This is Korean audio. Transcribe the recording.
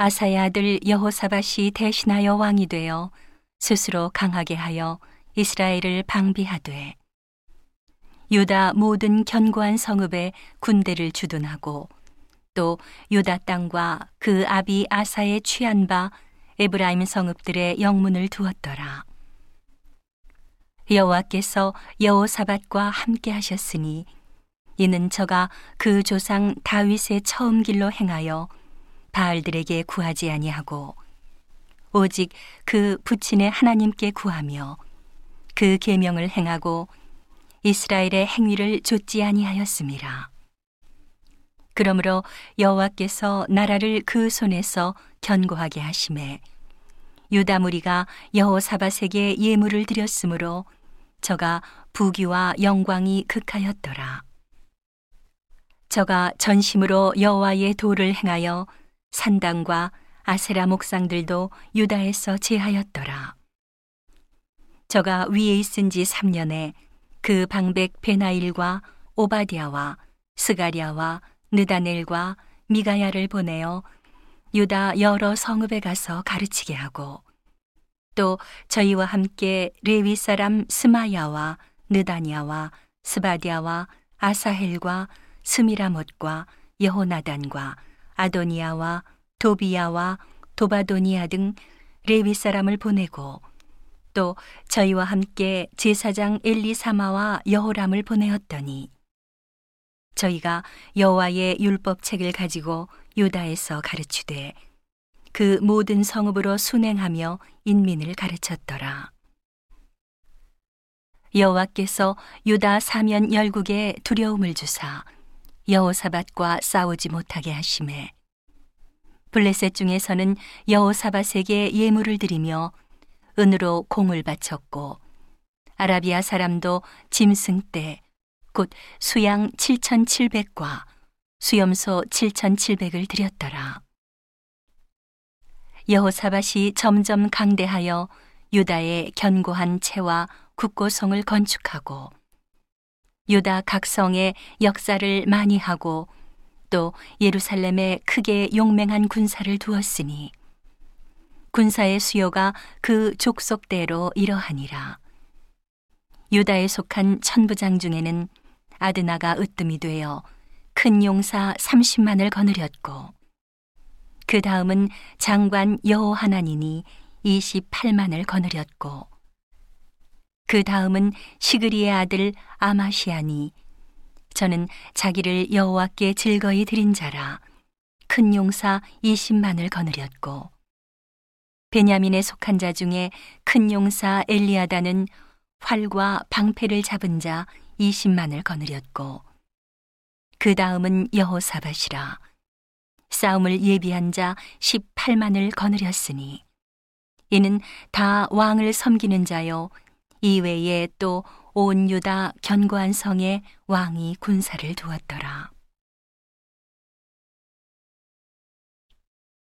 아사의 아들 여호사밧이 대신하여 왕이 되어 스스로 강하게 하여 이스라엘을 방비하되 유다 모든 견고한 성읍에 군대를 주둔하고 또 유다 땅과 그 아비 아사의 취한 바 에브라임 성읍들의 영문을 두었더라. 여호와께서 여호사밧과 함께 하셨으니 이는 저가 그 조상 다윗의 처음 길로 행하여 바알들에게 구하지 아니하고 오직 그 부친의 하나님께 구하며 그 계명을 행하고 이스라엘의 행위를 좇지 아니하였습니다. 그러므로 여호와께서 나라를 그 손에서 견고하게 하심에 유다 무리가 여호사밧에게 예물을 드렸으므로 저가 부귀와 영광이 극하였더라. 저가 전심으로 여호와의 도를 행하여 산당과 아세라 목상들도 유다에서 제하였더라. 저가 위에 있은 지 3년에 그 방백 베나일과 오바디아와 스가리아와 느다넬과 미가야를 보내어 유다 여러 성읍에 가서 가르치게 하고 또 저희와 함께 레위 사람 스마야와 느다니아와 스바디아와 아사헬과 스미라못과 여호나단과 아도니아와 도비야와 도바도니아 등 레위 사람을 보내고 또 저희와 함께 제사장 엘리사마와 여호람을 보내었더니 저희가 여호와의 율법 책을 가지고 유다에서 가르치되 그 모든 성읍으로 순행하며 인민을 가르쳤더라. 여호와께서 유다 사면 열국에 두려움을 주사 여호사밧과 싸우지 못하게 하심에 블레셋 중에서는 여호사밧에게 예물을 드리며 은으로 공을 바쳤고 아라비아 사람도 짐승 때 곧 수양 7,700과 수염소 7,700을 드렸더라. 여호사밧이 점점 강대하여 유다의 견고한 채와 국고성을 건축하고 유다 각 성에 역사를 많이 하고 또 예루살렘에 크게 용맹한 군사를 두었으니 군사의 수요가 그 족속대로 이러하니라. 유다에 속한 천부장 중에는 아드나가 으뜸이 되어 큰 용사 30만을 거느렸고 그 다음은 장관 여호하나니니 28만을 거느렸고 그 다음은 시그리의 아들 아마시아니 저는 자기를 여호와께 즐거이 드린 자라 큰 용사 20만을 거느렸고 베냐민에 속한 자 중에 큰 용사 엘리아다는 활과 방패를 잡은 자 20만을 거느렸고 그 다음은 여호사밧이라 싸움을 예비한 자 18만을 거느렸으니 이는 다 왕을 섬기는 자요 이외에 또 온 유다 견고한 성에 왕이 군사를 두었더라.